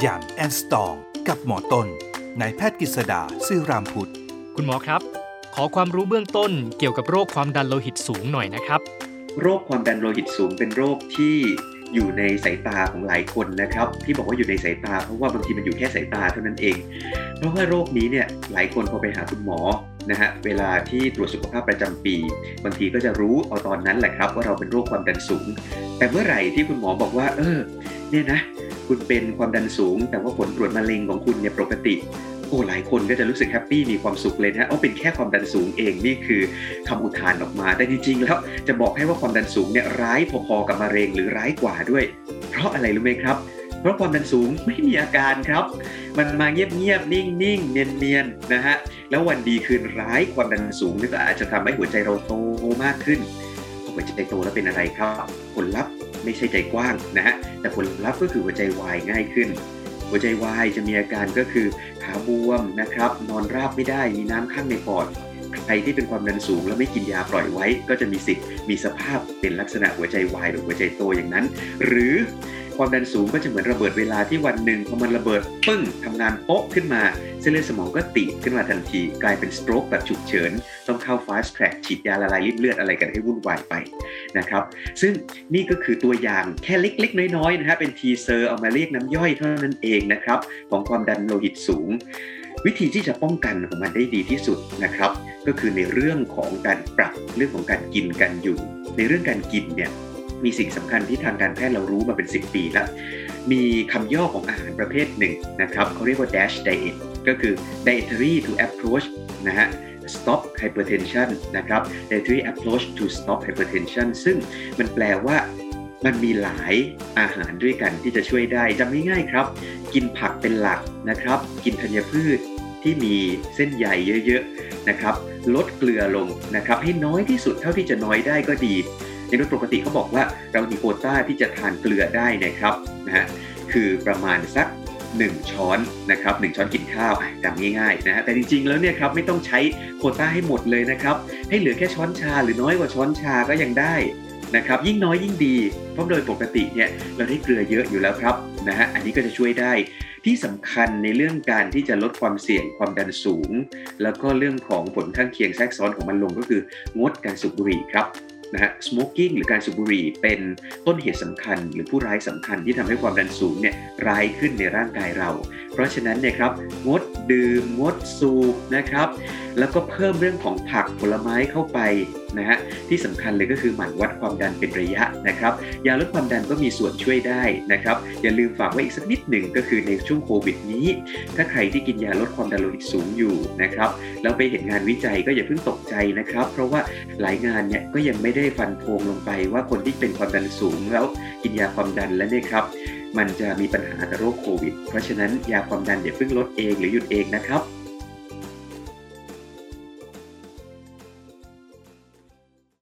อย่างแอนสตอง กับหมอต้นนายแพทย์กฤษดาซื่อรามพุทธ คุณหมอครับ ขอความรู้เบื้องต้นเกี่ยวกับโรคความดันโลหิตสูงหน่อยนะครับ โรคความดันโลหิตสูงเป็นโรคที่อยู่ในสายตาของหลายคนนะครับ ที่บอกว่าอยู่ในสายตาเพราะว่าบางทีมันอยู่แค่สายตาเท่านั้นเอง เพราะว่าโรคนี้เนี่ยหลายคนพอไปหาคุณหมอนะฮะเวลาที่ตรวจสุขภาพประจำปี บางทีก็จะรู้เอาตอนนั้นแหละครับ ว่าเราเป็นโรคความดันสูง แต่เมื่อไหร่ที่คุณหมอบอกว่า เออเนี่ยนะ คุณเป็นความดันสูง แต่ว่าผลตรวจมะเร็งของคุณเนี่ยปกติโอ้หลายคนก็จะรู้สึกแฮปปี้มีความสุขเลยนะเอาเป็นแค่ความดันสูงเองนี่คือคำอุทานออกมา แต่จริงๆแล้วจะบอกให้ว่าความดันสูงเนี่ยร้ายพอๆกับมะเร็งหรือร้ายกว่าด้วย เพราะอะไรรู้ไหมครับ เพราะความดันสูงไม่มีอาการครับ มันมาเงียบๆนิ่งๆ เนียนๆนะฮะแล้ววันดีคืนร้ายความดันสูงนี่ก็อาจจะทำให้หัวใจเราโตมากขึ้นหัวใจโตแล้วเป็นอะไรครับ ผลลัพธ์ ไม่ใช่ใจกว้างนะฮะแต่ผลลัพธ์ก็คือหัวใจวายง่ายขึ้น หัวใจวายจะมีอาการก็คือขาบวมนะครับ นอนราบไม่ได้มีน้ำข้างในปอดใครที่เป็นความดันสูงแล้วไม่กินยาปล่อยไว้ ก็จะมีสิทธิ์มีสภาพเป็นลักษณะหัวใจวายหรือหัวใจโตอย่างนั้น หรือ ความดันสูงก็จะเหมือนระเบิดเวลาที่วันหนึ่งพอมันระเบิดปึ้งทำงานโป๊ะขึ้นมา เส้นเลือดสมองก็ตีบขึ้นมาทันที กลายเป็นสโตรกแบบฉุกเฉิน ต้องเข้า fast track ฉีดยาละลายริ่มเลือดอะไรกันให้วุ่นวายไปนะครับซึ่งนี่ก็คือตัวอย่างแค่เล็กๆ น้อยๆนะฮะเป็นทีเซอร์เอามาเรียกน้ำย่อยเท่านั้นเองนะครับของความดันโลหิตสูงวิธีที่จะป้องกันของมันได้ดีที่สุดนะครับ ก็คือในเรื่องของการปรับเรื่องของการกินการอยู่ ในเรื่องการกินเนี่ย มีสิ่งสำคัญที่ทางการแพทย์เรารู้มาเป็น 10 ปีแล้ว มีคำย่อของอาหารประเภทหนึ่งนะครับเขาเรียกว่า DASH diet ก็คือ dietary to approach นะฮะ stop hypertension นะครับ dietary approach to stop hypertension ซึ่งมันแปลว่ามันมีหลายอาหารด้วยกันที่จะช่วยได้จำง่ายๆครับ กินผักเป็นหลักนะครับ กินธัญพืชที่มีเส้นใยเยอะๆนะครับ ลดเกลือลงนะครับ ให้น้อยที่สุดเท่าที่จะน้อยได้ก็ดี ในโดยปกติเขาบอกว่าเรามีโควต้าที่จะทานเกลือได้นะครับนะฮะคือประมาณสัก1 ช้อนนะครับ1ช้อนกินข้าวอะจำง่ายๆนะฮะแต่จริงๆแล้วเนี่ยครับไม่ต้องใช้โควต้าให้หมดเลยนะครับ ให้เหลือแค่ช้อนชาหรือน้อยกว่าช้อนชาก็ยังได้นะครับยิ่งน้อยยิ่งดี เพราะโดยปกติเนี่ยเราได้เกลือเยอะอยู่แล้วครับนะฮะอันนี้ก็จะช่วยได้ที่สำคัญในเรื่องการที่จะลดความเสี่ยงความดันสูง แล้วก็เรื่องของผลข้างเคียงแทรกซ้อนของมันลงก็คืองดการสูบบุหรี่ครับ นะฮะ smoking หรือการสูบบุหรี่เป็นต้นเหตุสำคัญ หรือผู้ร้ายสำคัญที่ทำให้ความดันสูงเนี่ยร้ายขึ้นในร่างกายเรา เพราะฉะนั้นเนี่ยครับงด ดื่มงดสูบนะครับ แล้วก็เพิ่มเรื่องของผักผลไม้เข้าไปนะฮะที่สำคัญเลยก็คือหมั่นวัดความดันเป็นระยะนะครับยาลดความดันก็มีส่วนช่วยได้นะครับ อย่าลืมฝากไว้อีกสักนิดหนึ่งก็คือในช่วงโควิดนี้ ถ้าใครที่กินยาลดความดันโลหิตสูงอยู่นะครับแล้วไปเห็นงานวิจัยก็อย่าเพิ่งตกใจนะครับ เพราะว่าหลายงานเนี่ยก็ยังไม่ได้ฟันธงลงไปว่าคนที่เป็นความดันสูงแล้วกินยาความดันแล้วเนี่ยครับ มันจะมีปัญหากับโรคโควิด เพราะฉะนั้นยาความดันอย่าเพิ่งลดเองหรือหยุดเองนะครับ